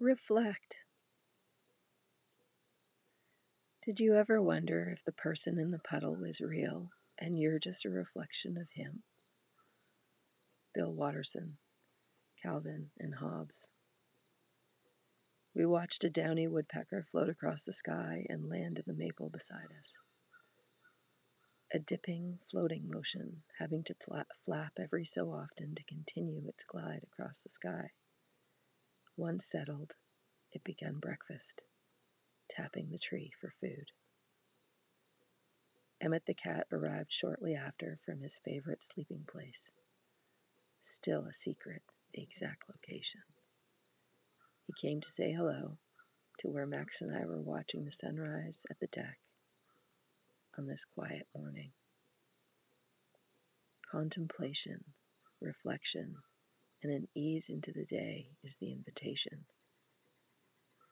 reflect. Did you ever wonder if the person in the puddle was real and you're just a reflection of him? Bill Watterson, Calvin, and Hobbes. We watched a downy woodpecker float across the sky and land in the maple beside us. A dipping, floating motion, having to flap every so often to continue its glide across the sky. Once settled, it began breakfast, tapping the tree for food. Emmett the cat arrived shortly after from his favorite sleeping place. Still a secret, the exact location. He came to say hello to where Max and I were watching the sunrise at the deck on this quiet morning. Contemplation, reflection, and an ease into the day is the invitation.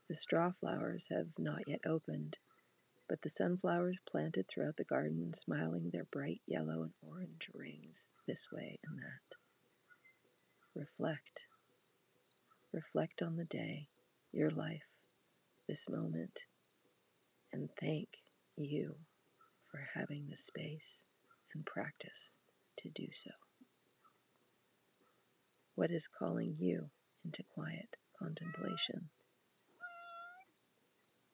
The straw flowers have not yet opened, but the sunflowers planted throughout the garden smiling their bright yellow and orange rings this way and that. Reflect. Reflect on the day, your life, this moment, and thank you for having the space and practice to do so. What is calling you into quiet contemplation?